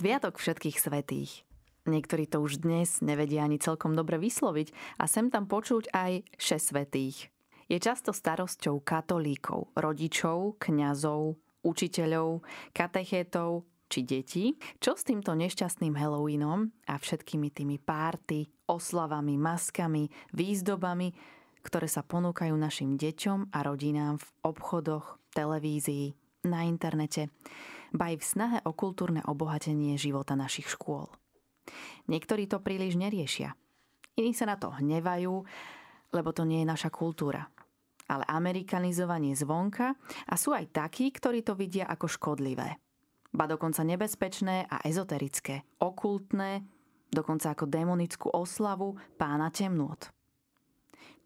Sviatok všetkých svetých. Niektorí to už dnes nevedia ani celkom dobre vysloviť a sem tam počuť aj šesť svetých. Je často starosťou katolíkov, rodičov, kňazov, učiteľov, katechétov či detí, čo s týmto nešťastným Halloweenom a všetkými tými párty, oslavami, maskami, výzdobami, ktoré sa ponúkajú našim deťom a rodinám v obchodoch, televízii, na internete, ba aj v snahe o kultúrne obohatenie života našich škôl. Niektorí to príliš neriešia. Iní sa na to hnevajú, lebo to nie je naša kultúra. Ale amerikanizovanie zvonka a sú aj takí, ktorí to vidia ako škodlivé. Ba dokonca nebezpečné a ezoterické, okultné, dokonca ako demonickú oslavu pána temnôt.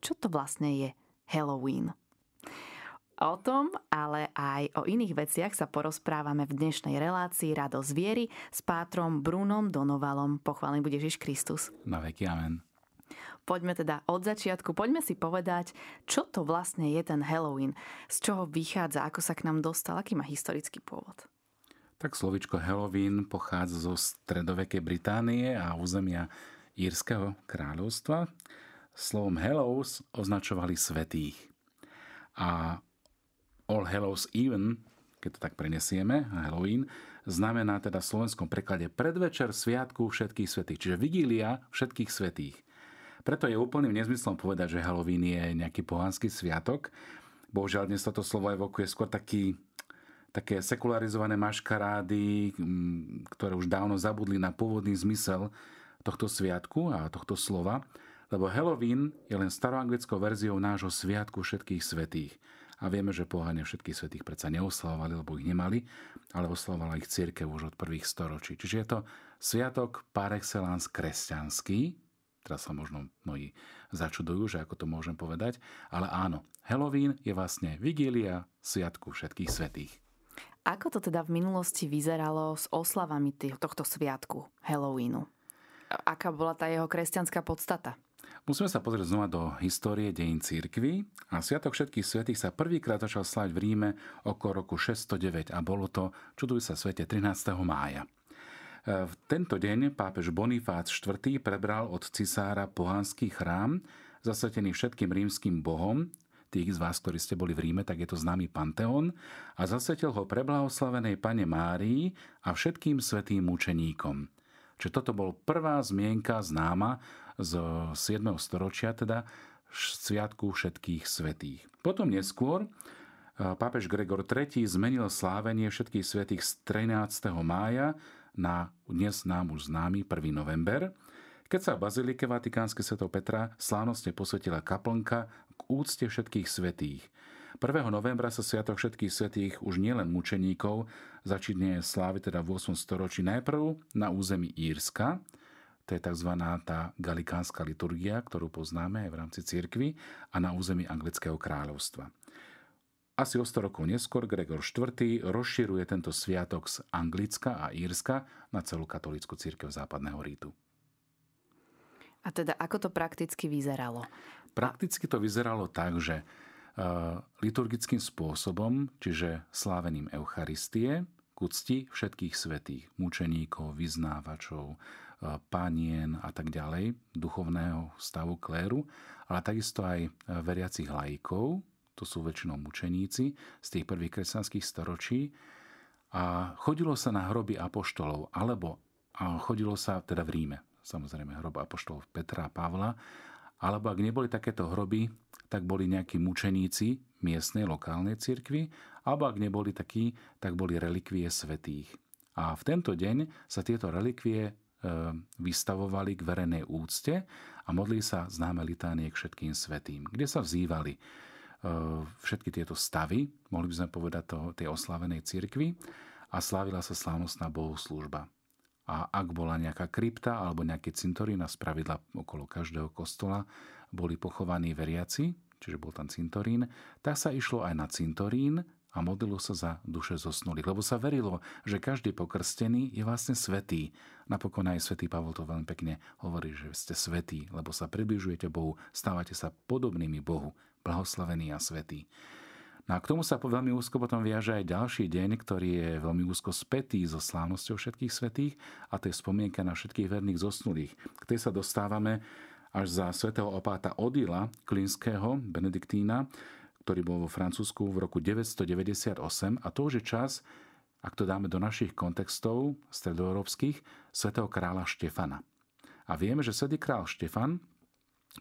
Čo to vlastne je Halloween? O tom, ale aj o iných veciach sa porozprávame v dnešnej relácii Rado zviery s pátrom Brunom Donovalom. Pochválený bude Ježiš Kristus. Na veky amen. Poďme teda od začiatku, poďme si povedať, čo to vlastne je ten Halloween, z čoho vychádza, ako sa k nám dostal, aký má historický pôvod. Tak slovičko Halloween pochádza zo stredovekej Británie a územia Írskeho kráľovstva. Slovom Hallows označovali svetých. A All Hallows Even, keď to tak prenesieme, Halloween, znamená teda v slovenskom preklade predvečer sviatku všetkých svetých, čiže vigília všetkých svetých. Preto je úplným nezmyslom povedať, že Halloween je nejaký pohanský sviatok. Bohužiaľ dnes toto slovo evokuje skôr taký, také sekularizované maškarády, ktoré už dávno zabudli na pôvodný zmysel tohto sviatku a tohto slova, lebo Halloween je len staroanglickou verziou nášho sviatku všetkých svetých. A vieme, že pohania všetkých svetých predsa neoslavovali, lebo ich nemali, ale oslavovala ich církev už od prvých storočí. Čiže je to sviatok par excellence kresťanský, teraz sa možno mnohí začudujú, že ako to môžem povedať, ale áno, Halloween je vlastne vigília sviatku všetkých svetých. Ako to teda v minulosti vyzeralo s oslavami tohto sviatku Halloweenu? Aká bola tá jeho kresťanská podstata? Musíme sa pozrieť znova do histórie dejín církvy a Sviatok všetkých svetých sa prvýkrát začal slať v Ríme okolo roku 609 a bolo to, čuduj sa svete, 13. mája. E, v tento deň pápež Bonifác IV. prebral od cisára pohanský chrám, zasvetený všetkým rímským bohom, tých z vás, ktorí ste boli v Ríme, tak je to známy Panteón, a zasvetil ho preblahoslavenej pane Márii a všetkým svetým mučeníkom. Čiže toto bol prvá zmienka známa z 7. storočia, teda Sviatku všetkých svetých. Potom neskôr e, pápež Gregor III zmenil slávenie všetkých svetých z 13. mája na dnes nám už známy 1. november, keď sa v Bazilike Vatikánske sv. Petra slávnostne posvetila kaplnka k úcte všetkých svetých. 1. novembra sa Sviatok všetkých svetých už nielen mučeníkov začíne sláviť teda v 8. storočí najprv na území Írska, to je tzv. tá galikánska liturgia, ktorú poznáme aj v rámci cirkvy a na území Anglického kráľovstva. Asi o 100 rokov neskôr Gregor IV. rozširuje tento sviatok z Anglicka a Írska na celú katolickú církev západného rítu. A teda ako to prakticky vyzeralo? Prakticky to vyzeralo tak, že eh, liturgickým spôsobom, čiže slávením Eucharistie, k cti všetkých svetých, mučeníkov, vyznávačov, panien a tak ďalej, duchovného stavu kléru, ale takisto aj veriacich laikov, to sú väčšinou mučeníci z tých prvých kresťanských storočí. A chodilo sa na hroby apoštolov, alebo chodilo sa teda v Ríme, samozrejme hrob apoštolov Petra a Pavla, alebo ak neboli takéto hroby, tak boli nejakí mučeníci miestnej, lokálnej cirkvi, alebo ak neboli takí, tak boli relikvie svetých. A v tento deň sa tieto relikvie E, vystavovali k verejnej úcte a modli sa známe litánie k všetkým svetým, kde sa vzývali e, všetky tieto stavy, mohli by sme povedať to, tej oslavenej cirkvi a slávila sa slávnostná bohoslúžba. A ak bola nejaká krypta alebo nejaký cintorín, a spravidla okolo každého kostola boli pochovaní veriaci, čiže bol tam cintorín, tak sa išlo aj na cintorín a modlilo sa za duše zosnulých. Lebo sa verilo, že každý pokrstený je vlastne svetý. Napokon aj svätý Pavol to veľmi pekne hovorí, že ste svetí, lebo sa približujete Bohu, stávate sa podobnými Bohu, blahoslavení a svetí. No a k tomu sa veľmi úzko potom viaže aj ďalší deň, ktorý je veľmi úzko spätý so slávnosťou všetkých svetých a to je spomienka na všetkých verných zosnulých. K tej sa dostávame až za svätého opáta Odila Klinského, Benediktína, ktorý bol vo Francúzsku v roku 998 a to už je čas, ak to dáme do našich kontextov stredoeurópskych, svätého kráľa Štefana. A vieme, že svätý král Štefan,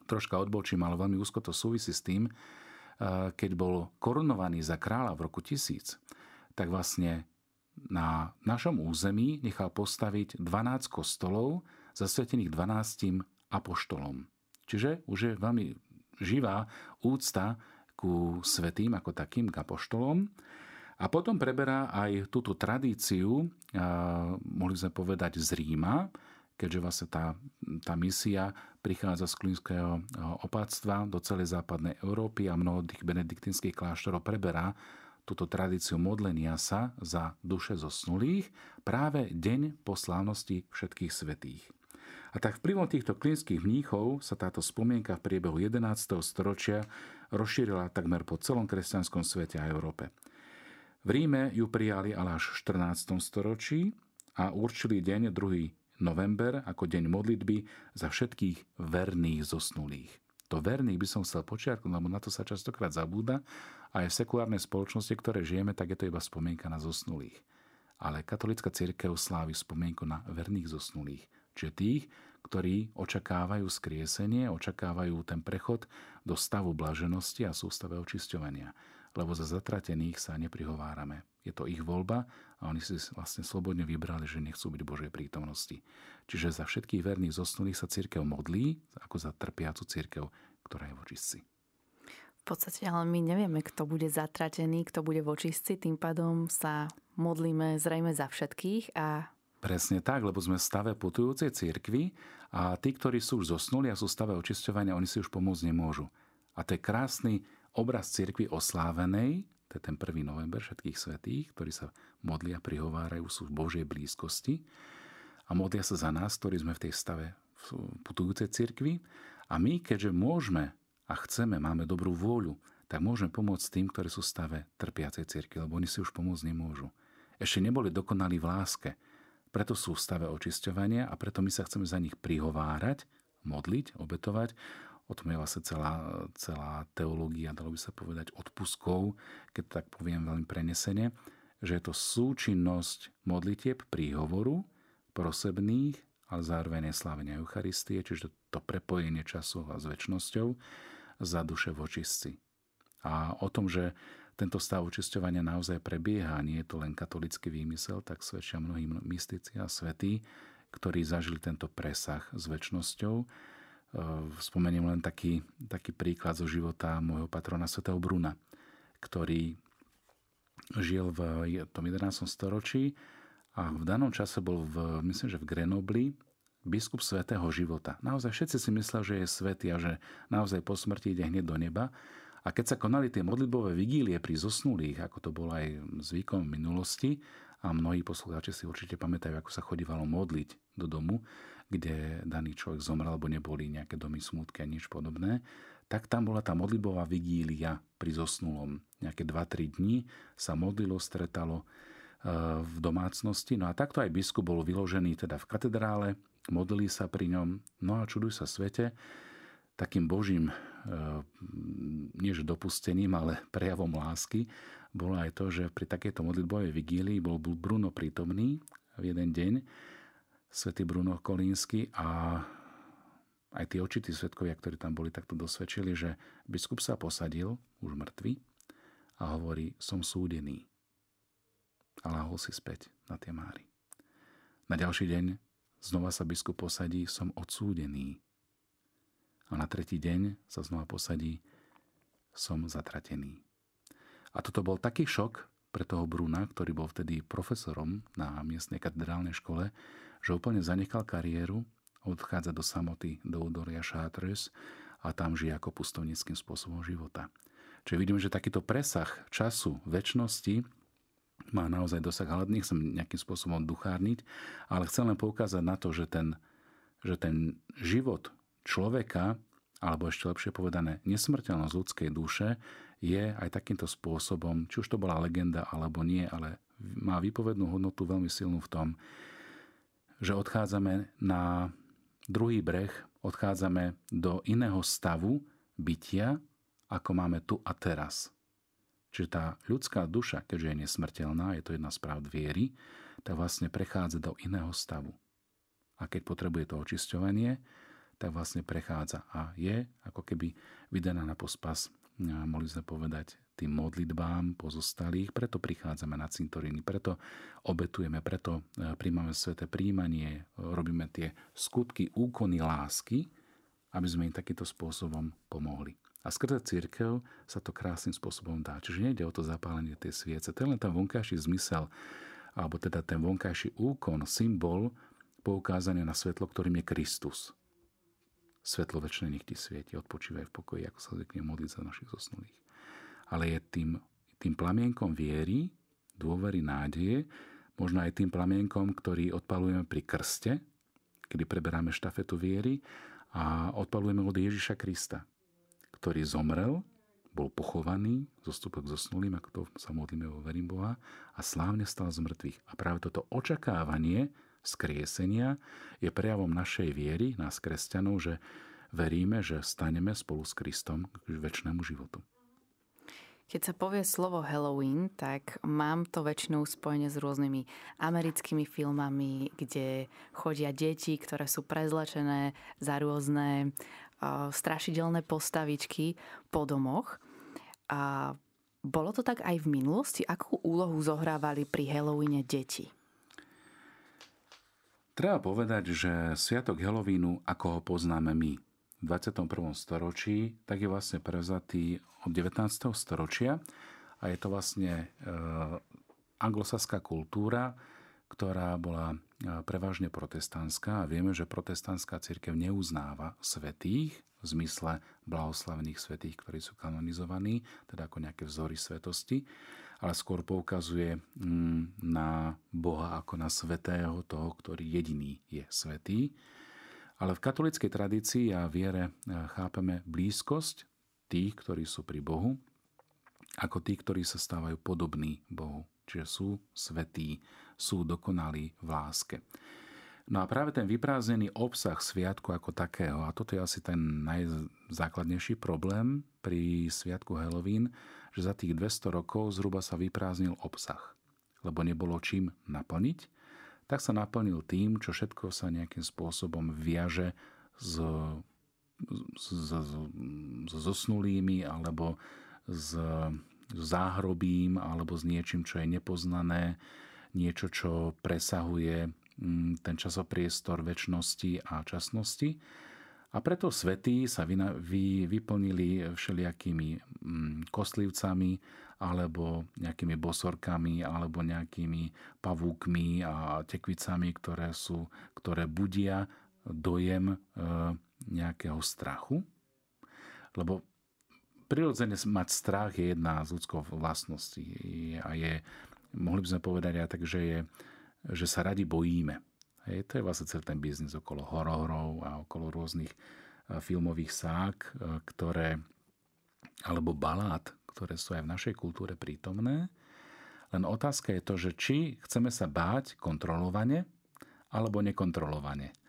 troška odbočím, ale veľmi úzko to súvisí s tým, keď bol korunovaný za kráľa v roku 1000, tak vlastne na našom území nechal postaviť 12 kostolov zasvetených 12 apoštolom. Čiže už je veľmi živá úcta ku svetým ako takým, k apoštolom. A potom preberá aj túto tradíciu, mohli sme povedať z Ríma, keďže vlastne tá, tá misia prichádza z klínskeho eh, opáctva do celej západnej Európy a mnoho tých benediktínskych kláštorov preberá túto tradíciu modlenia sa za duše zosnulých práve deň po slávnosti všetkých svetých. A tak vplyvom týchto klínskych mníchov sa táto spomienka v priebehu 11. storočia rozšírila takmer po celom kresťanskom svete a Európe. V Ríme ju prijali ale až v 14. storočí a určili deň 2 november ako deň modlitby za všetkých verných zosnulých. To verných by som chcel počiarknúť, lebo na to sa častokrát zabúda a aj v sekulárnej spoločnosti, ktoré žijeme, tak je to iba spomienka na zosnulých. Ale katolická církev slávi spomienku na verných zosnulých, čiže tých, ktorí očakávajú skriesenie, očakávajú ten prechod do stavu blaženosti a sústave očisťovania. Lebo za zatratených sa neprihovárame. Je to ich voľba a oni si vlastne slobodne vybrali, že nechcú byť Božej prítomnosti. Čiže za všetkých verných zosnulých sa církev modlí, ako za trpiacu církev, ktorá je v očistci. V podstate ale my nevieme, kto bude zatratený, kto bude v tým pádom sa modlíme zrejme za všetkých a Presne tak, lebo sme v stave putujúcej církvy a tí, ktorí sú už zosnuli a sú v stave očisťovania, oni si už pomôcť nemôžu. A to je krásny obraz církvy oslávenej, to je ten 1. november všetkých svetých, ktorí sa modlia, prihovárajú, sú v Božej blízkosti a modlia sa za nás, ktorí sme v tej stave putujúcej cirkvi. A my, keďže môžeme a chceme, máme dobrú vôľu, tak môžeme pomôcť tým, ktorí sú v stave trpiacej cirkvi, lebo oni si už pomôcť nemôžu. Ešte neboli dokonali v láske, preto sú v stave očisťovania a preto my sa chceme za nich prihovárať, modliť, obetovať, O tom je vlastne celá, celá teológia, dalo by sa povedať, odpuskov, keď tak poviem veľmi prenesene, že je to súčinnosť modlitieb príhovoru, prosebných, ale zároveň je slávenia Eucharistie, čiže to prepojenie času a s väčšnosťou za duše v očistci. A o tom, že tento stav očisťovania naozaj prebieha, nie je to len katolický výmysel, tak svedčia mnohí mystici a svetí, ktorí zažili tento presah s väčšnosťou Spomeniem len taký, taký príklad zo života môjho patrona svätého Bruna, ktorý žil v tom 11. storočí a v danom čase bol v, myslím, že v Grenobli biskup svetého života. Naozaj všetci si mysleli, že je svetý a že naozaj po smrti ide hneď do neba. A keď sa konali tie modlitbové vigílie pri zosnulých, ako to bolo aj zvykom v minulosti, a mnohí poslucháči si určite pamätajú, ako sa chodívalo modliť do domu, kde daný človek zomrel, alebo neboli nejaké domy smutky a nič podobné, tak tam bola tá modlibová vigília pri zosnulom. Nejaké 2-3 dní sa modlilo, stretalo e, v domácnosti. No a takto aj biskup bol vyložený teda v katedrále, modlili sa pri ňom. No a čuduj sa svete, takým božím, e, nie že dopustením, ale prejavom lásky, bolo aj to, že pri takejto modlitbovej vigílii bol Bruno prítomný v jeden deň svätý Bruno Kolínsky a aj tí očití svetkovia, ktorí tam boli, takto dosvedčili, že biskup sa posadil, už mŕtvy, a hovorí, som súdený. A láhol si späť na tie máry. Na ďalší deň znova sa biskup posadí, som odsúdený. A na tretí deň sa znova posadí, som zatratený. A toto bol taký šok pre toho Bruna, ktorý bol vtedy profesorom na miestnej katedrálnej škole, že úplne zanechal kariéru, odchádza do samoty, do údolia Chartres a tam žije ako pustovnickým spôsobom života. Čiže vidím, že takýto presah času, väčšnosti má naozaj dosah, ale nechcem nejakým spôsobom duchárniť, ale chcem len poukázať na to, že ten, že ten život človeka, alebo ešte lepšie povedané, nesmrteľnosť ľudskej duše je aj takýmto spôsobom, či už to bola legenda alebo nie, ale má výpovednú hodnotu veľmi silnú v tom, že odchádzame na druhý breh, odchádzame do iného stavu bytia, ako máme tu a teraz. Čiže tá ľudská duša, keďže je nesmrteľná, je to jedna z pravd viery, tak vlastne prechádza do iného stavu. A keď potrebuje to očisťovanie, tak vlastne prechádza a je ako keby vydaná na pospas mohli sme povedať, tým modlitbám pozostalých, preto prichádzame na cintoríny, preto obetujeme, preto e, príjmame sveté príjmanie, robíme tie skutky, úkony lásky, aby sme im takýmto spôsobom pomohli. A skrze církev sa to krásnym spôsobom dá. Čiže nejde o to zapálenie tej sviece. To len ten vonkajší zmysel, alebo teda ten vonkajší úkon, symbol poukázania na svetlo, ktorým je Kristus svetlo väčšie nech ti svieti, odpočívaj v pokoji, ako sa zvykne modliť za našich zosnulých. Ale je tým, tým plamienkom viery, dôvery, nádeje, možno aj tým plamienkom, ktorý odpalujeme pri krste, kedy preberáme štafetu viery a odpalujeme od Ježiša Krista, ktorý zomrel, bol pochovaný, zostupok zosnulým, ako to sa modlíme vo verím Boha, a slávne stal z mŕtvych. A práve toto očakávanie skriesenia je prejavom našej viery, nás kresťanov, že veríme, že staneme spolu s Kristom k väčšnému životu. Keď sa povie slovo Halloween, tak mám to väčšinou spojenie s rôznymi americkými filmami, kde chodia deti, ktoré sú prezlečené za rôzne uh, strašidelné postavičky po domoch. A bolo to tak aj v minulosti? Akú úlohu zohrávali pri Halloweene deti? Treba povedať, že Sviatok Halloweenu, ako ho poznáme my v 21. storočí, tak je vlastne prevzatý od 19. storočia a je to vlastne e, anglosaská kultúra, ktorá bola e, prevažne protestantská a vieme, že protestantská církev neuznáva svetých v zmysle blahoslavených svetých, ktorí sú kanonizovaní, teda ako nejaké vzory svetosti ale skôr poukazuje mm, na Boha ako na svetého, toho, ktorý jediný je svetý. Ale v katolickej tradícii a viere e, chápeme blízkosť tých, ktorí sú pri Bohu, ako tí, ktorí sa stávajú podobní Bohu. Čiže sú svetí, sú dokonalí v láske. No a práve ten vyprázdnený obsah sviatku ako takého, a toto je asi ten najzákladnejší problém pri sviatku Halloween, že za tých 200 rokov zhruba sa vyprázdnil obsah, lebo nebolo čím naplniť, tak sa naplnil tým, čo všetko sa nejakým spôsobom viaže s, s, s, s zosnulými alebo s, s záhrobím alebo s niečím, čo je nepoznané, niečo, čo presahuje ten časopriestor väčšnosti a časnosti. A preto svetí sa vy, vy, vyplnili všelijakými mm, kostlivcami alebo nejakými bosorkami alebo nejakými pavúkmi a tekvicami, ktoré, sú, ktoré budia dojem e, nejakého strachu. Lebo prirodzene mať strach je jedna z ľudských vlastností a je, mohli by sme povedať aj tak, že, je, že sa radi bojíme. Hej, to je vlastne celý ten biznis okolo hororov a okolo rôznych e, filmových sák, e, ktoré, alebo balát, ktoré sú aj v našej kultúre prítomné. Len otázka je to, že či chceme sa báť kontrolovane alebo nekontrolovane.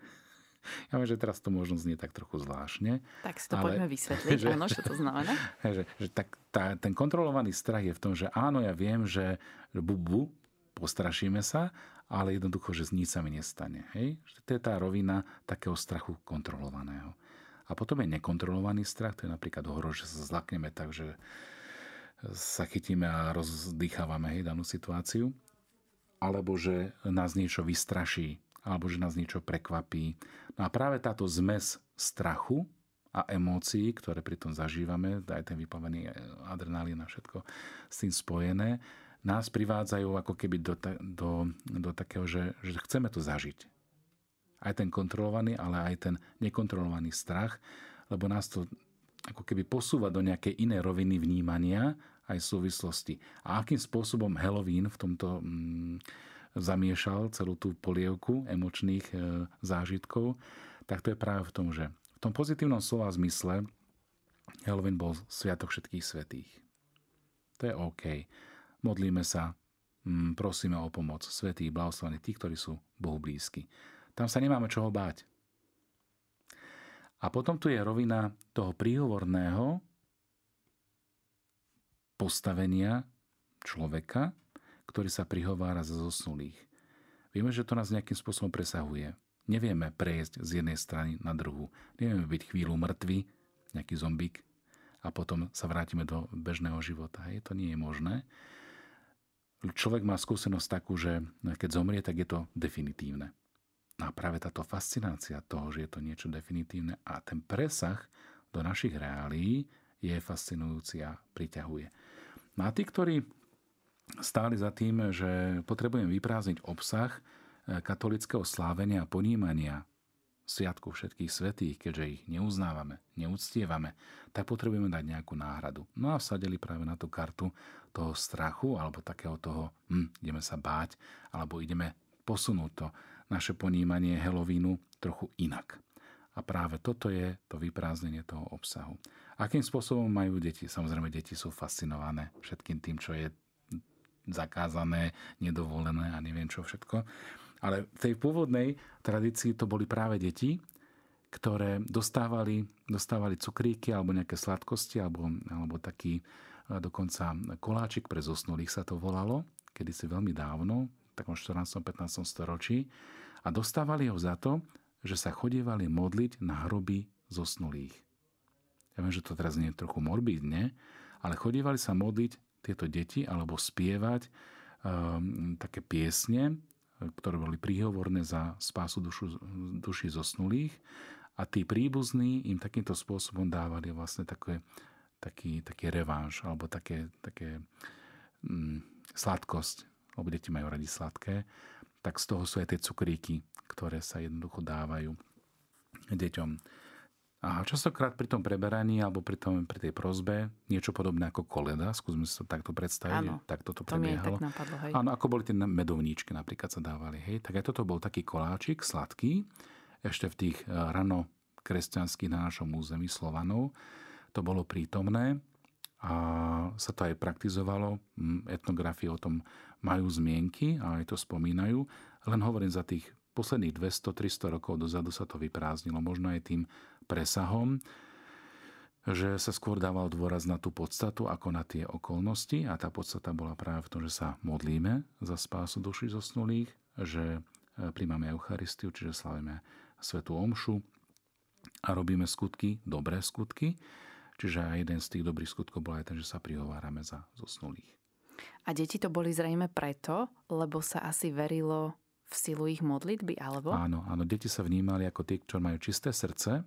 Ja viem, že teraz to možno znie tak trochu zvláštne. Tak si to ale, poďme vysvetliť, že, áno, čo to znamená. Že, že tak, tá, ten kontrolovaný strach je v tom, že áno, ja viem, že bubu, postrašíme sa, ale jednoducho, že nič sa mi nestane. Hej? Že to je tá rovina takého strachu kontrolovaného. A potom je nekontrolovaný strach, to je napríklad horor, že sa zlakneme tak, že sa chytíme a rozdýchávame hej, danú situáciu. Alebo že nás niečo vystraší, alebo že nás niečo prekvapí. No a práve táto zmes strachu a emócií, ktoré pri tom zažívame, aj ten vypavený adrenalín a všetko s tým spojené, nás privádzajú ako keby do, do, do takého, že, že chceme to zažiť. Aj ten kontrolovaný, ale aj ten nekontrolovaný strach, lebo nás to ako keby posúva do nejakej inej roviny vnímania aj súvislosti. A akým spôsobom Halloween v tomto mm, zamiešal celú tú polievku emočných e, zážitkov, tak to je práve v tom, že v tom pozitívnom slova zmysle Halloween bol Sviatok všetkých svetých. To je OK. Modlíme sa, mm, prosíme o pomoc. Svetí, blahoslavení, tí, ktorí sú Bohu blízky. Tam sa nemáme čoho báť. A potom tu je rovina toho príhovorného postavenia človeka, ktorý sa prihovára za zosnulých. Vieme, že to nás nejakým spôsobom presahuje. Nevieme prejsť z jednej strany na druhú. Nevieme byť chvíľu mŕtvy, nejaký zombík, a potom sa vrátime do bežného života. Hej, to nie je možné. Človek má skúsenosť takú, že keď zomrie, tak je to definitívne. A práve táto fascinácia toho, že je to niečo definitívne a ten presah do našich reálií je fascinujúci a priťahuje. No a tí, ktorí stáli za tým, že potrebujem vyprázdniť obsah eh, katolického slávenia a ponímania sviatku všetkých svetých, keďže ich neuznávame, neúctievame, tak potrebujeme dať nejakú náhradu. No a vsadili práve na tú kartu toho strachu, alebo takého toho, hm, ideme sa báť, alebo ideme posunúť to naše ponímanie Halloweenu trochu inak. A práve toto je to vyprázdnenie toho obsahu. Akým spôsobom majú deti? Samozrejme, deti sú fascinované všetkým tým, čo je zakázané, nedovolené a neviem čo všetko. Ale v tej pôvodnej tradícii to boli práve deti, ktoré dostávali, dostávali cukríky alebo nejaké sladkosti alebo, alebo taký dokonca koláčik pre zosnulých sa to volalo, kedy si veľmi dávno, v takom 14. 15. storočí a dostávali ho za to, že sa chodievali modliť na hroby zosnulých. Ja viem, že to teraz nie je trochu morbidne, ale chodievali sa modliť tieto deti alebo spievať um, také piesne, ktoré boli príhovorné za spásu dušu, duši zosnulých. A tí príbuzní im takýmto spôsobom dávali vlastne také, taký, taký reváž alebo také, také um, sladkosť, lebo deti majú radi sladké, tak z toho sú aj tie cukríky, ktoré sa jednoducho dávajú deťom. A častokrát pri tom preberaní alebo pri, tom, pri tej prozbe niečo podobné ako koleda, skúsme si to takto predstaviť, Áno, tak toto to prebiehalo. tak napadlo, hej. Áno, ako boli tie medovníčky napríklad sa dávali, hej. Tak aj toto bol taký koláčik, sladký, ešte v tých eh, rano kresťanských na našom území Slovanov. To bolo prítomné a sa to aj praktizovalo. Etnografie o tom majú zmienky a aj to spomínajú. Len hovorím za tých posledných 200-300 rokov dozadu sa to vyprázdnilo. Možno aj tým presahom, že sa skôr dával dôraz na tú podstatu ako na tie okolnosti a tá podstata bola práve v tom, že sa modlíme za spásu duši zosnulých, že e, príjmame Eucharistiu, čiže slavíme Svetú Omšu a robíme skutky, dobré skutky, čiže aj jeden z tých dobrých skutkov bol aj ten, že sa prihovárame za zosnulých. A deti to boli zrejme preto, lebo sa asi verilo v silu ich modlitby, alebo? Áno, áno, deti sa vnímali ako tí, čo majú čisté srdce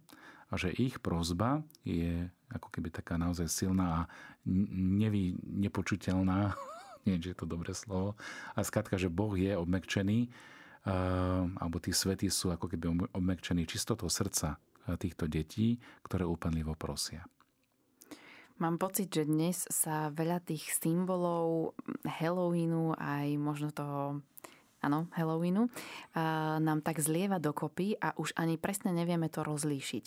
a že ich prozba je ako keby taká naozaj silná a nevy, nepočuteľná, nie, že je to dobré slovo, a skratka, že Boh je obmekčený, uh, alebo tí svety sú ako keby obmekčení čistotou srdca týchto detí, ktoré úplnivo prosia. Mám pocit, že dnes sa veľa tých symbolov Halloweenu aj možno toho áno, Halloweenu, nám tak zlieva dokopy a už ani presne nevieme to rozlíšiť.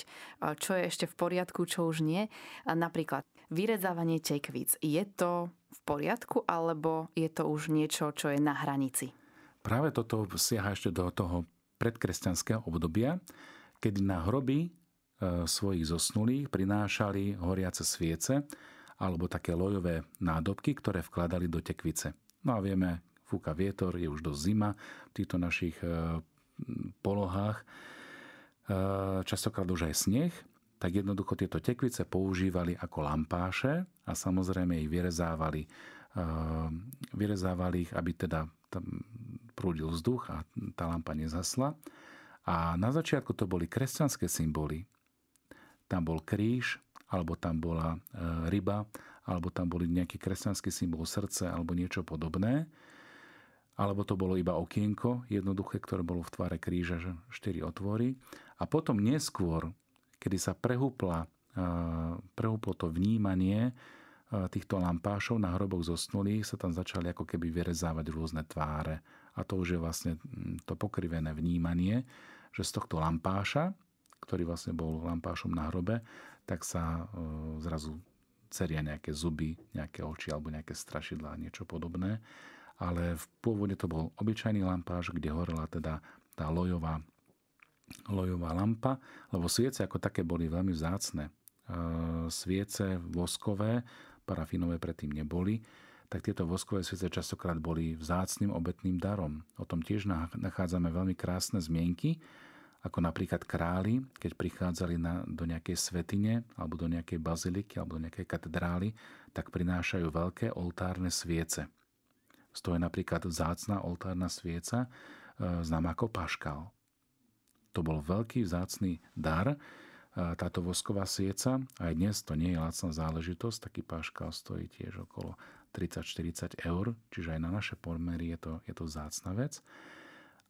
Čo je ešte v poriadku, čo už nie. Napríklad vyrezávanie tekvíc. Je to v poriadku alebo je to už niečo, čo je na hranici? Práve toto siaha ešte do toho predkresťanského obdobia, kedy na hroby e, svojich zosnulých prinášali horiace sviece alebo také lojové nádobky, ktoré vkladali do tekvice. No a vieme, fúka vietor, je už dosť zima v týchto našich e, polohách, e, častokrát už aj sneh, tak jednoducho tieto tekvice používali ako lampáše a samozrejme ich vyrezávali, e, vyrezávali ich, aby teda tam prúdil vzduch a tá lampa nezasla. A na začiatku to boli kresťanské symboly. Tam bol kríž, alebo tam bola ryba, alebo tam boli nejaký kresťanský symbol srdce, alebo niečo podobné alebo to bolo iba okienko jednoduché, ktoré bolo v tvare kríža, že štyri otvory. A potom neskôr, kedy sa prehúpla, prehúplo to vnímanie týchto lampášov na hroboch zosnulých, sa tam začali ako keby vyrezávať rôzne tváre. A to už je vlastne to pokrivené vnímanie, že z tohto lampáša, ktorý vlastne bol lampášom na hrobe, tak sa zrazu ceria nejaké zuby, nejaké oči alebo nejaké strašidlá, niečo podobné. Ale v pôvode to bol obyčajný lampáš, kde horela teda tá lojová, lojová lampa, lebo sviece ako také boli veľmi vzácne. E, sviece voskové, parafínové predtým neboli, tak tieto voskové sviece častokrát boli vzácným obetným darom. O tom tiež nachádzame veľmi krásne zmienky, ako napríklad králi, keď prichádzali na, do nejakej svetine alebo do nejakej baziliky alebo do nejakej katedrály, tak prinášajú veľké oltárne sviece. Z je napríklad vzácná oltárna svieca, e, známa ako paškal. To bol veľký vzácný dar, e, táto vosková svieca. Aj dnes to nie je lacná záležitosť, taký paškal stojí tiež okolo 30-40 eur, čiže aj na naše pomery je to, je to vzácna vec.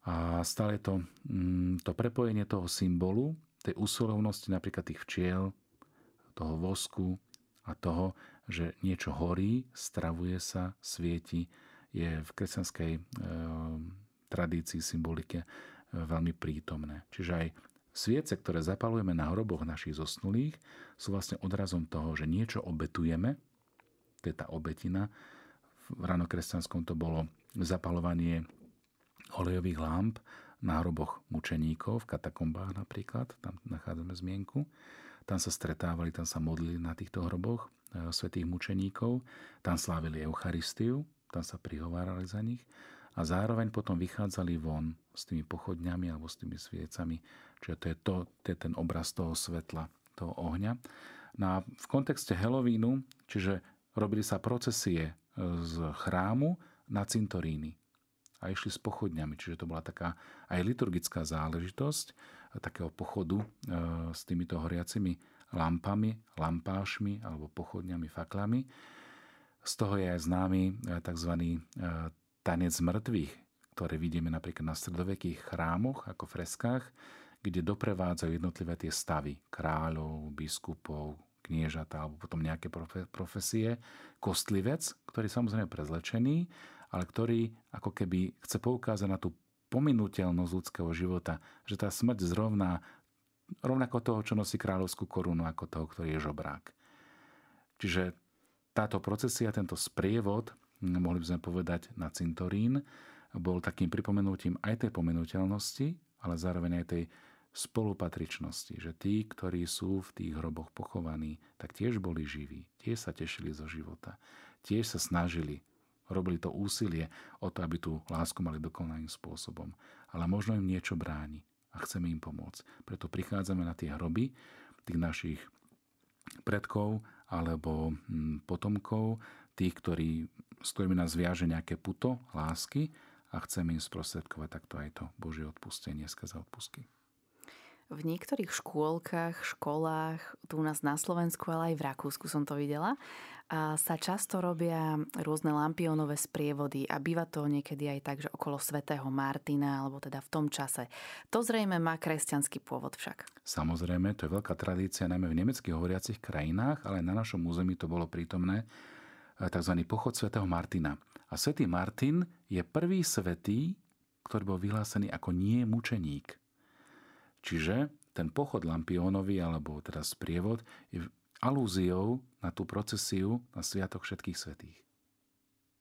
A stále to, mm, to prepojenie toho symbolu, tej úsilovnosti napríklad tých včiel, toho vosku a toho, že niečo horí, stravuje sa, svieti, je v kresťanskej e, tradícii, symbolike e, veľmi prítomné. Čiže aj sviece, ktoré zapalujeme na hroboch našich zosnulých, sú vlastne odrazom toho, že niečo obetujeme, to je tá obetina. V ranokresťanskom to bolo zapalovanie olejových lámp na hroboch mučeníkov, v katakombách napríklad, tam nachádzame zmienku. Tam sa stretávali, tam sa modlili na týchto hroboch e, svetých mučeníkov, tam slávili Eucharistiu, tam sa prihovárali za nich a zároveň potom vychádzali von s tými pochodňami alebo s tými sviecami. Čiže to je, to, to je ten obraz toho svetla, toho ohňa. No a v kontexte Halloweenu, čiže robili sa procesie e, z chrámu na cintoríny a išli s pochodňami. Čiže to bola taká aj liturgická záležitosť takého pochodu e, s týmito horiacimi lampami, lampášmi alebo pochodňami, faklami. Z toho je aj známy e, tzv. E, tanec mŕtvych, ktoré vidíme napríklad na stredovekých chrámoch ako freskách, kde doprevádzajú jednotlivé tie stavy kráľov, biskupov, kniežata alebo potom nejaké profesie. Kostlivec, ktorý je samozrejme prezlečený ale ktorý ako keby chce poukázať na tú pominuteľnosť ľudského života, že tá smrť zrovná rovnako toho, čo nosí kráľovskú korunu, ako toho, ktorý je žobrák. Čiže táto procesia, tento sprievod, mohli by sme povedať na cintorín, bol takým pripomenutím aj tej pominuteľnosti, ale zároveň aj tej spolupatričnosti, že tí, ktorí sú v tých hroboch pochovaní, tak tiež boli živí, tiež sa tešili zo života, tiež sa snažili robili to úsilie o to, aby tú lásku mali dokonalým spôsobom. Ale možno im niečo bráni a chceme im pomôcť. Preto prichádzame na tie hroby tých našich predkov alebo hm, potomkov, tých, ktorí, s ktorými nás viaže nejaké puto lásky a chceme im sprostredkovať takto aj to Božie odpustenie skrze odpustky. V niektorých škôlkach, školách, tu u nás na Slovensku, ale aj v Rakúsku som to videla, a sa často robia rôzne lampionové sprievody a býva to niekedy aj tak, že okolo svätého Martina, alebo teda v tom čase. To zrejme má kresťanský pôvod však. Samozrejme, to je veľká tradícia najmä v nemeckých hovoriacich krajinách, ale na našom území to bolo prítomné e, tzv. pochod svätého Martina. A svätý Martin je prvý svetý, ktorý bol vyhlásený ako nie mučeník. Čiže ten pochod Lampionovi, alebo teda sprievod, je alúziou na tú procesiu na Sviatok všetkých svetých.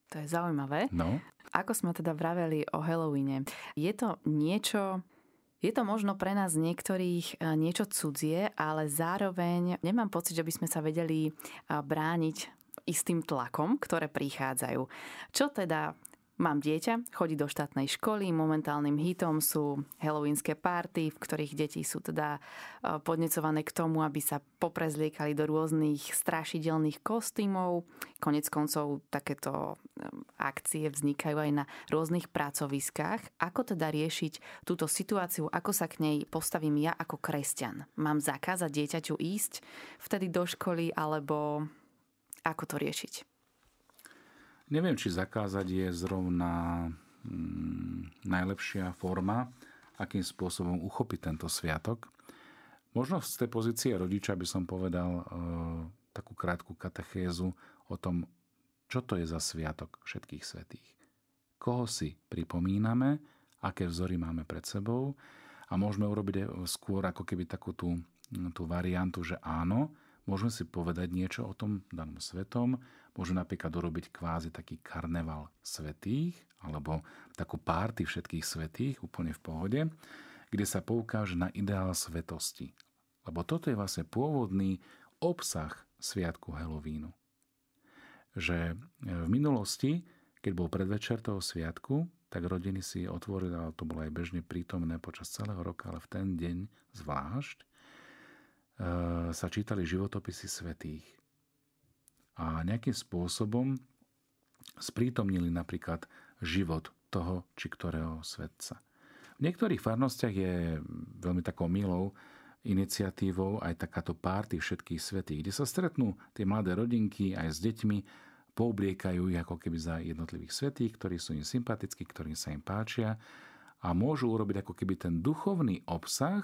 To je zaujímavé. No. Ako sme teda vraveli o Halloweene, je to niečo, je to možno pre nás niektorých e, niečo cudzie, ale zároveň nemám pocit, že by sme sa vedeli e, brániť istým tlakom, ktoré prichádzajú. Čo teda Mám dieťa, chodí do štátnej školy, momentálnym hitom sú halloweenské párty, v ktorých deti sú teda e, podnecované k tomu, aby sa poprezliekali do rôznych strašidelných kostýmov. Konec koncov takéto e, akcie vznikajú aj na rôznych pracoviskách. Ako teda riešiť túto situáciu, ako sa k nej postavím ja ako kresťan? Mám zakázať dieťaťu ísť vtedy do školy, alebo ako to riešiť? Neviem, či zakázať je zrovna mm, najlepšia forma, akým spôsobom uchopiť tento sviatok. Možno z tej pozície rodiča by som povedal e, takú krátku katechézu o tom, čo to je za sviatok všetkých svetých. Koho si pripomíname, aké vzory máme pred sebou a môžeme urobiť skôr ako keby takú tú, tú variantu, že áno, môžeme si povedať niečo o tom danom svetom, môžeme napríklad urobiť kvázi taký karneval svetých, alebo takú párty všetkých svetých, úplne v pohode, kde sa poukáže na ideál svetosti. Lebo toto je vlastne pôvodný obsah Sviatku Helovínu. Že v minulosti, keď bol predvečer toho sviatku, tak rodiny si otvorili, ale to bolo aj bežne prítomné počas celého roka, ale v ten deň zvlášť, e, sa čítali životopisy svetých. A nejakým spôsobom sprítomnili napríklad život toho či ktorého svetca. V niektorých farnostiach je veľmi takou milou iniciatívou aj takáto párty všetkých svetých, kde sa stretnú tie mladé rodinky aj s deťmi poobliekajú ich ako keby za jednotlivých svetých, ktorí sú im sympatickí, ktorí sa im páčia a môžu urobiť ako keby ten duchovný obsah,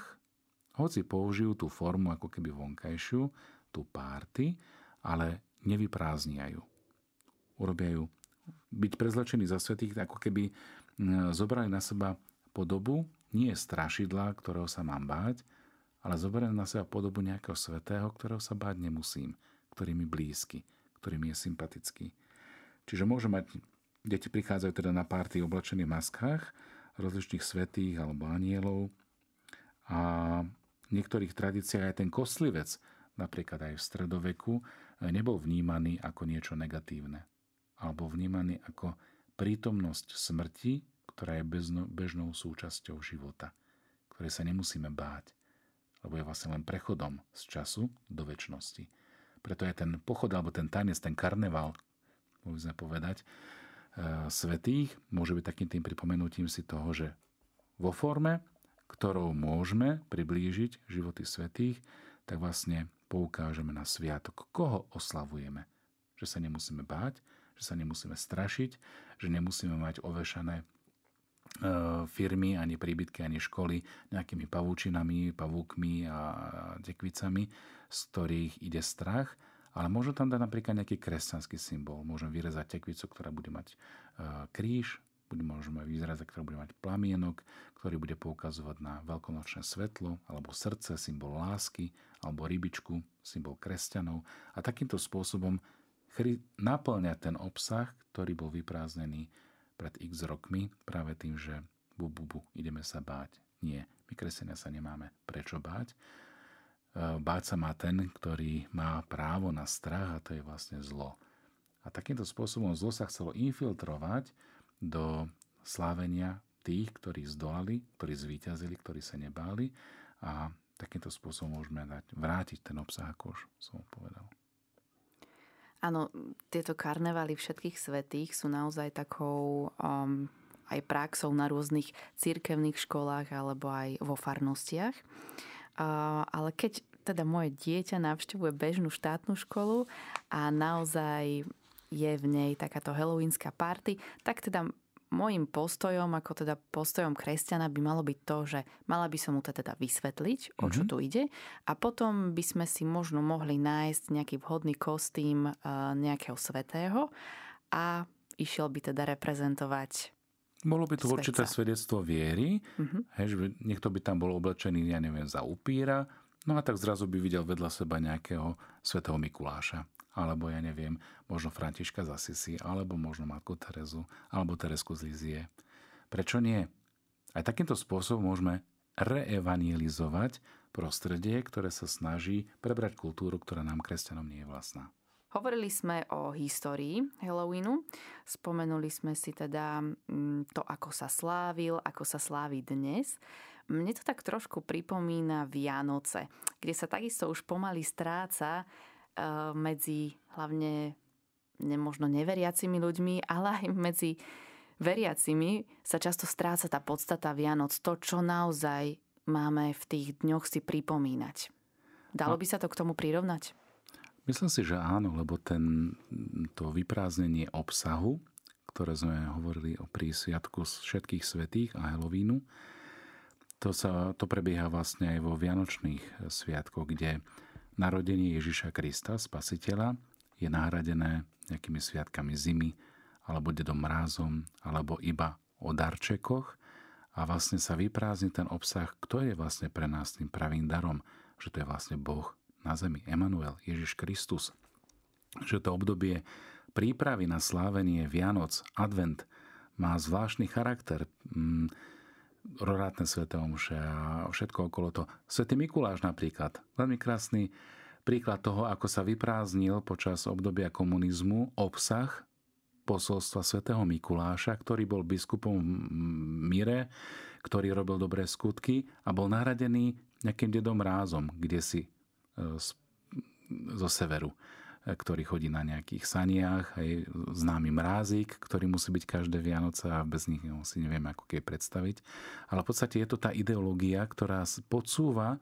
hoci použijú tú formu ako keby vonkajšiu, tú párty, ale nevyprázdniajú. Urobia ju byť prezlečený za svetých, ako keby zobrali na seba podobu nie strašidla, ktorého sa mám báť, ale zoberiem na seba podobu nejakého svetého, ktorého sa báť nemusím, ktorý mi blízky ktorý mi je sympatický. Čiže môže mať, deti prichádzajú teda na párty oblečení v maskách rozličných svetých alebo anielov a niektorých tradíciách aj ten koslivec, napríklad aj v stredoveku, nebol vnímaný ako niečo negatívne. Alebo vnímaný ako prítomnosť smrti, ktorá je bežnou súčasťou života, ktorej sa nemusíme báť, lebo je vlastne len prechodom z času do väčšnosti. Preto je ten pochod alebo ten tanec, ten karneval, môžeme povedať, e, svetých, môže byť takým tým pripomenutím si toho, že vo forme, ktorou môžeme priblížiť životy svetých, tak vlastne poukážeme na sviatok, koho oslavujeme. Že sa nemusíme báť, že sa nemusíme strašiť, že nemusíme mať ovešané E, firmy, ani príbytky, ani školy nejakými pavúčinami, pavúkmi a tekvicami, z ktorých ide strach, ale môžem tam dať napríklad nejaký kresťanský symbol. Môžem vyrezať tekvicu, ktorá bude mať e, môžeme vyzrazať, ktorá bude mať plamienok, ktorý bude poukazovať na veľkonočné svetlo, alebo srdce, symbol lásky, alebo rybičku, symbol kresťanov. A takýmto spôsobom naplňa ten obsah, ktorý bol vyprázdnený pred x rokmi práve tým, že bu, bu, bu, ideme sa báť. Nie, my kresenia sa nemáme prečo báť. E, báť sa má ten, ktorý má právo na strach a to je vlastne zlo. A takýmto spôsobom zlo sa chcelo infiltrovať do slávenia tých, ktorí zdolali, ktorí zvíťazili, ktorí sa nebáli a takýmto spôsobom môžeme dať, vrátiť ten obsah, ako už som povedal. Áno, tieto karnevály všetkých svetých sú naozaj takou um, aj praxou na rôznych cirkevných školách alebo aj vo farnostiach. Uh, ale keď teda moje dieťa navštevuje bežnú štátnu školu a naozaj je v nej takáto halloweenská party, tak teda Mojím postojom, ako teda postojom kresťana by malo byť to, že mala by som mu to teda vysvetliť, o čo mm-hmm. tu ide a potom by sme si možno mohli nájsť nejaký vhodný kostým eh, nejakého svetého a išiel by teda reprezentovať bolo by to určité svedectvo viery, mm-hmm. hej, že niekto by tam bol oblečený, ja neviem, za upíra, no a tak zrazu by videl vedľa seba nejakého svetého Mikuláša alebo ja neviem, možno Františka z Asisi, alebo možno Matku Terezu, alebo Teresku z Lizie. Prečo nie? Aj takýmto spôsobom môžeme reevangelizovať prostredie, ktoré sa snaží prebrať kultúru, ktorá nám kresťanom nie je vlastná. Hovorili sme o histórii Halloweenu, spomenuli sme si teda mm, to, ako sa slávil, ako sa slávi dnes. Mne to tak trošku pripomína Vianoce, kde sa takisto už pomaly stráca medzi hlavne nemožno neveriacimi ľuďmi, ale aj medzi veriacimi sa často stráca tá podstata Vianoc, to, čo naozaj máme v tých dňoch si pripomínať. Dalo by sa to k tomu prirovnať? Myslím si, že áno, lebo ten, to vyprázdnenie obsahu, ktoré sme hovorili o prísviatku všetkých svetých a Halloweenu, to, sa, to prebieha vlastne aj vo Vianočných sviatkoch, kde Narodenie Ježiša Krista, spasiteľa, je nahradené nejakými sviatkami zimy, alebo dedom mrázom, alebo iba o darčekoch a vlastne sa vyprázdni ten obsah, kto je vlastne pre nás tým pravým darom, že to je vlastne Boh na zemi, Emanuel, Ježiš Kristus. Že to obdobie prípravy na slávenie Vianoc, Advent, má zvláštny charakter. Rorátne sveté omše a všetko okolo toho. Svetý Mikuláš napríklad. Veľmi krásny príklad toho, ako sa vyprázdnil počas obdobia komunizmu obsah posolstva svätého Mikuláša, ktorý bol biskupom v Mire, ktorý robil dobré skutky a bol nahradený nejakým dedom rázom, kde si e, zo severu ktorý chodí na nejakých saniach, aj známy mrázik, ktorý musí byť každé Vianoce a bez nich no, si neviem ako keď predstaviť. Ale v podstate je to tá ideológia, ktorá podsúva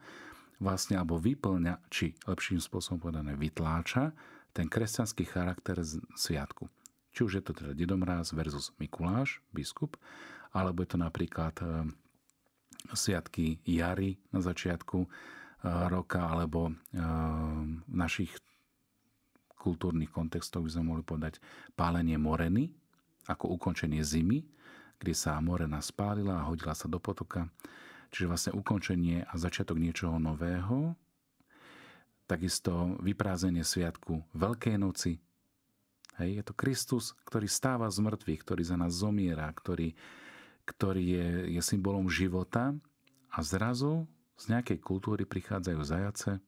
vlastne alebo vyplňa, či lepším spôsobom povedané vytláča ten kresťanský charakter sviatku. Či už je to teda Dedomráz versus Mikuláš, biskup, alebo je to napríklad e, sviatky jary na začiatku e, roka, alebo e, v našich kultúrnych kontextoch by sme mohli povedať pálenie moreny, ako ukončenie zimy, kde sa morena spálila a hodila sa do potoka. Čiže vlastne ukončenie a začiatok niečoho nového. Takisto vyprázenie sviatku Veľkej noci, Hej, je to Kristus, ktorý stáva z mŕtvych, ktorý za nás zomiera, ktorý, ktorý je, je symbolom života a zrazu z nejakej kultúry prichádzajú zajace,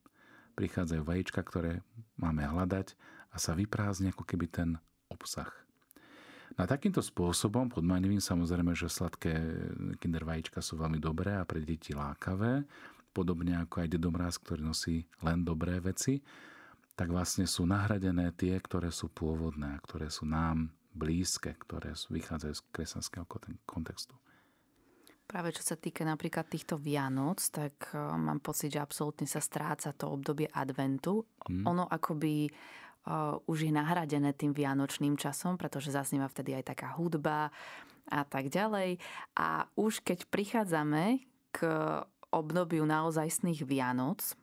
prichádzajú vajíčka, ktoré máme hľadať a sa vyprázdne ako keby ten obsah. Na takýmto spôsobom, podmanivým samozrejme, že sladké kinder vajíčka sú veľmi dobré a pre deti lákavé, podobne ako aj dedomráz, ktorý nosí len dobré veci, tak vlastne sú nahradené tie, ktoré sú pôvodné, ktoré sú nám blízke, ktoré vychádzajú z kresťanského kontextu. Práve čo sa týka napríklad týchto Vianoc, tak e, mám pocit, že absolútne sa stráca to obdobie adventu. Hmm. Ono akoby uh, už je nahradené tým vianočným časom, pretože zaznieva vtedy aj taká hudba a tak ďalej. A už keď prichádzame k obdobiu naozajstných Vianoc,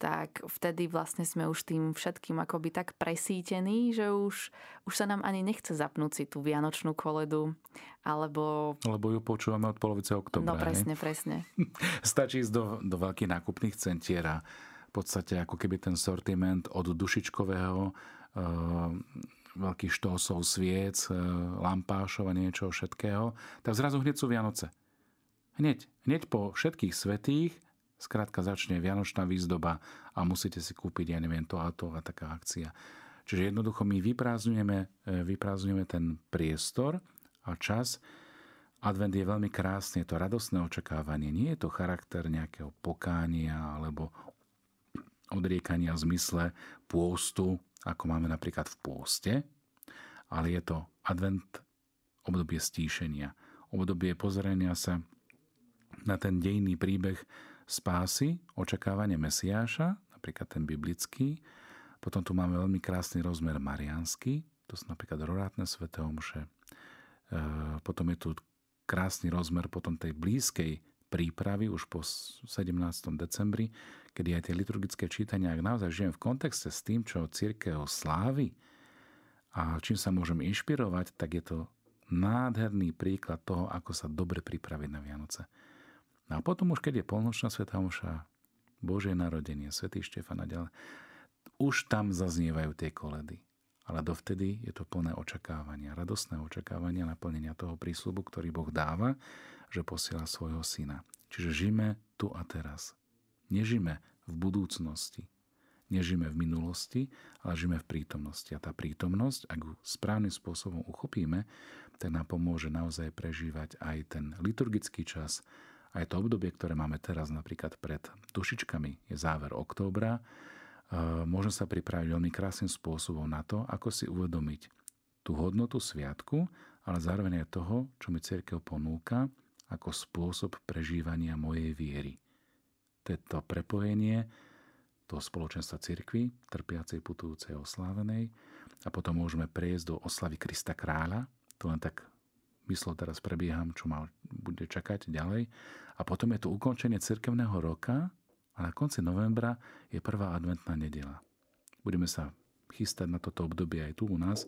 tak vtedy vlastne sme už tým všetkým akoby tak presítení, že už, už sa nám ani nechce zapnúť si tú vianočnú koledu, alebo... Lebo ju počúvame od polovice oktobra. No presne, ne? presne. Stačí ísť do, do veľkých nákupných centier a v podstate ako keby ten sortiment od dušičkového, e, veľkých štosov, sviec, e, lampášov a niečo všetkého, tak zrazu hneď sú Vianoce. Hneď, hneď po všetkých svetých Skrátka začne Vianočná výzdoba a musíte si kúpiť, ja neviem, to a to a taká akcia. Čiže jednoducho my vyprázdňujeme, e, vyprázdňujeme ten priestor a čas. Advent je veľmi krásny, je to radosné očakávanie. Nie je to charakter nejakého pokánia alebo odriekania v zmysle pôstu, ako máme napríklad v pôste, ale je to advent obdobie stíšenia, obdobie pozrenia sa na ten dejný príbeh spásy, očakávanie Mesiáša, napríklad ten biblický. Potom tu máme veľmi krásny rozmer mariánsky, to sú napríklad rorátne sveté omše. E, potom je tu krásny rozmer potom tej blízkej prípravy už po 17. decembri, kedy aj tie liturgické čítania, ak naozaj žijem v kontexte s tým, čo církev slávy a čím sa môžem inšpirovať, tak je to nádherný príklad toho, ako sa dobre pripraviť na Vianoce. No a potom už, keď je polnočná sveta omša, Božie narodenie, svätý Štefan a ďalej, už tam zaznievajú tie koledy. Ale dovtedy je to plné očakávania, radostné očakávania naplnenia toho prísľubu, ktorý Boh dáva, že posiela svojho syna. Čiže žijeme tu a teraz. Nežime v budúcnosti, nežime v minulosti, ale žijeme v prítomnosti. A tá prítomnosť, ak ju správnym spôsobom uchopíme, tak nám pomôže naozaj prežívať aj ten liturgický čas, aj to obdobie, ktoré máme teraz napríklad pred dušičkami, je záver októbra, e, môžem sa pripraviť veľmi krásnym spôsobom na to, ako si uvedomiť tú hodnotu sviatku, ale zároveň aj toho, čo mi církev ponúka ako spôsob prežívania mojej viery. To je to prepojenie toho spoločenstva cirkvy, trpiacej, putujúcej, oslávenej a potom môžeme prejsť do oslavy Krista kráľa, to len tak myslov teraz prebieham, čo ma bude čakať ďalej. A potom je tu ukončenie cirkevného roka a na konci novembra je prvá adventná nedela. Budeme sa chystať na toto obdobie aj tu u nás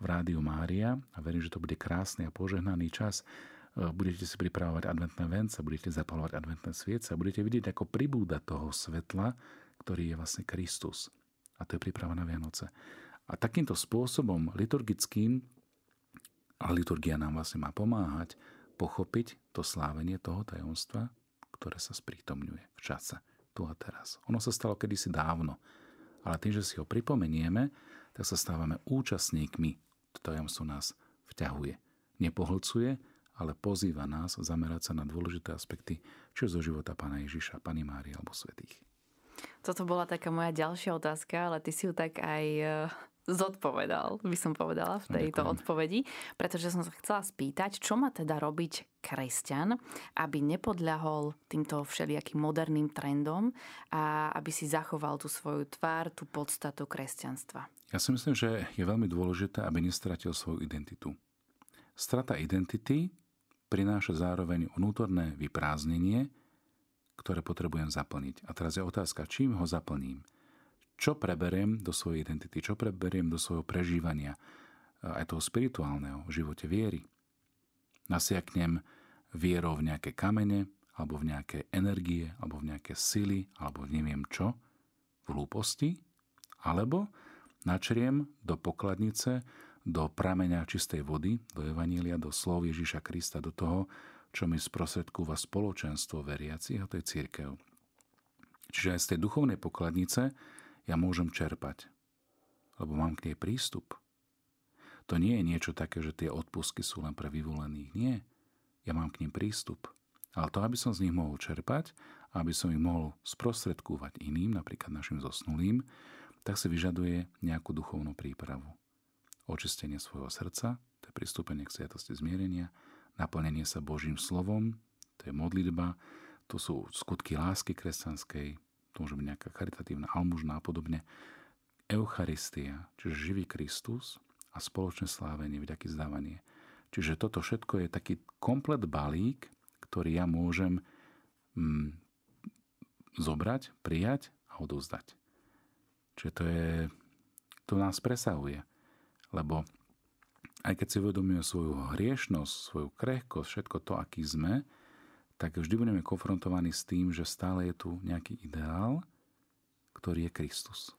v Rádiu Mária a verím, že to bude krásny a požehnaný čas. E, budete si pripravovať adventné vence, budete zapalovať adventné sviece a budete vidieť, ako pribúda toho svetla, ktorý je vlastne Kristus. A to je príprava na Vianoce. A takýmto spôsobom liturgickým, a liturgia nám vlastne má pomáhať, pochopiť to slávenie toho tajomstva, ktoré sa sprítomňuje v čase, tu a teraz. Ono sa stalo kedysi dávno, ale tým, že si ho pripomenieme, tak sa stávame účastníkmi. To tajomstvo nás vťahuje. Nepohlcuje, ale pozýva nás zamerať sa na dôležité aspekty, či zo života Pána Ježiša, Pany Márie alebo svetých. Toto bola taká moja ďalšia otázka, ale ty si ju tak aj e, zodpovedal, by som povedala v tejto Ďakujem. odpovedi, pretože som sa chcela spýtať, čo má teda robiť kresťan, aby nepodľahol týmto všelijakým moderným trendom a aby si zachoval tú svoju tvár, tú podstatu kresťanstva. Ja si myslím, že je veľmi dôležité, aby nestratil svoju identitu. Strata identity prináša zároveň vnútorné vyprázdnenie, ktoré potrebujem zaplniť. A teraz je otázka, čím ho zaplním. Čo preberiem do svojej identity, čo preberiem do svojho prežívania, aj toho spirituálneho v živote viery. Nasiaknem vierou v nejaké kamene, alebo v nejaké energie, alebo v nejaké sily, alebo neviem čo, v hlúposti, alebo načriem do pokladnice do prameňa čistej vody, do Evanília, do slov Ježíša Krista, do toho, čo mi sprostredkúva spoločenstvo veriacich, a to je církev. Čiže aj z tej duchovnej pokladnice ja môžem čerpať, lebo mám k nej prístup. To nie je niečo také, že tie odpustky sú len pre vyvolených. Nie. Ja mám k ním prístup. Ale to, aby som z nich mohol čerpať, aby som ich mohol sprostredkúvať iným, napríklad našim zosnulým, tak si vyžaduje nejakú duchovnú prípravu očistenie svojho srdca, to je pristúpenie k sviatosti zmierenia, naplnenie sa Božím slovom, to je modlitba, to sú skutky lásky kresťanskej, to môže byť nejaká charitatívna almužná a podobne. Eucharistia, čiže živý Kristus a spoločné slávenie, vďaky zdávanie. Čiže toto všetko je taký komplet balík, ktorý ja môžem mm, zobrať, prijať a odovzdať. Čiže to je, to nás presahuje. Lebo aj keď si uvedomíme svoju hriešnosť, svoju krehkosť, všetko to, aký sme, tak vždy budeme konfrontovaní s tým, že stále je tu nejaký ideál, ktorý je Kristus.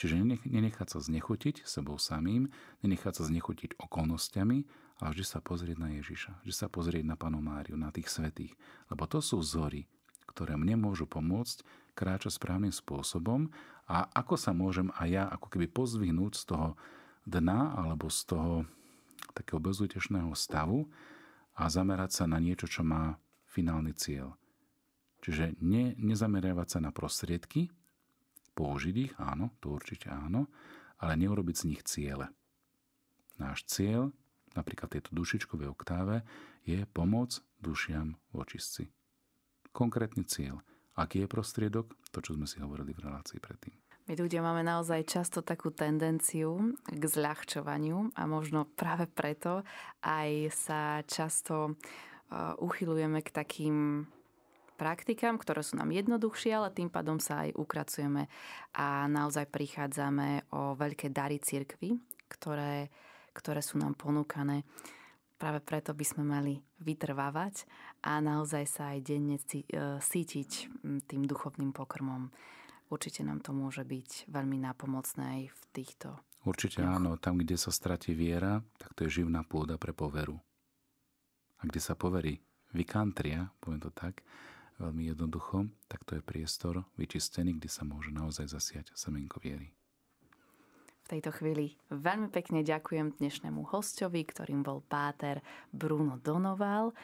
Čiže nenechať sa znechutiť sebou samým, nenechať sa znechutiť okolnostiami, ale vždy sa pozrieť na Ježiša, vždy sa pozrieť na Panu Máriu, na tých svetých. Lebo to sú vzory, ktoré mne môžu pomôcť kráčať správnym spôsobom a ako sa môžem aj ja ako keby pozvihnúť z toho dna alebo z toho takého bezútešného stavu a zamerať sa na niečo, čo má finálny cieľ. Čiže ne, nezameriavať sa na prostriedky, použiť ich, áno, to určite áno, ale neurobiť z nich ciele. Náš cieľ, napríklad tejto dušičkovej oktáve, je pomoc dušiam v očistci. Konkrétny cieľ – Aký je prostriedok? To, čo sme si hovorili v relácii predtým. My ľudia máme naozaj často takú tendenciu k zľahčovaniu a možno práve preto aj sa často uh, uchylujeme k takým praktikám, ktoré sú nám jednoduchšie, ale tým pádom sa aj ukracujeme a naozaj prichádzame o veľké dary cirkvy, ktoré, ktoré sú nám ponúkané. Práve preto by sme mali vytrvávať a naozaj sa aj denne e, sítiť tým duchovným pokrmom. Určite nám to môže byť veľmi nápomocné aj v týchto Určite dňoch. áno, tam, kde sa stratí viera, tak to je živná pôda pre poveru. A kde sa poverí vykantria, poviem to tak, veľmi jednoducho, tak to je priestor vyčistený, kde sa môže naozaj zasiať semenko viery tejto chvíli veľmi pekne ďakujem dnešnému hostovi, ktorým bol páter Bruno Donoval.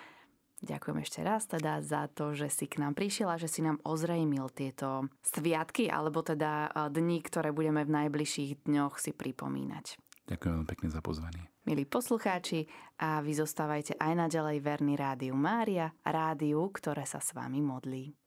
Ďakujem ešte raz teda za to, že si k nám prišiel a že si nám ozrejmil tieto sviatky, alebo teda dni, ktoré budeme v najbližších dňoch si pripomínať. Ďakujem veľmi pekne za pozvanie. Milí poslucháči, a vy zostávajte aj naďalej verní Rádiu Mária, rádiu, ktoré sa s vami modlí.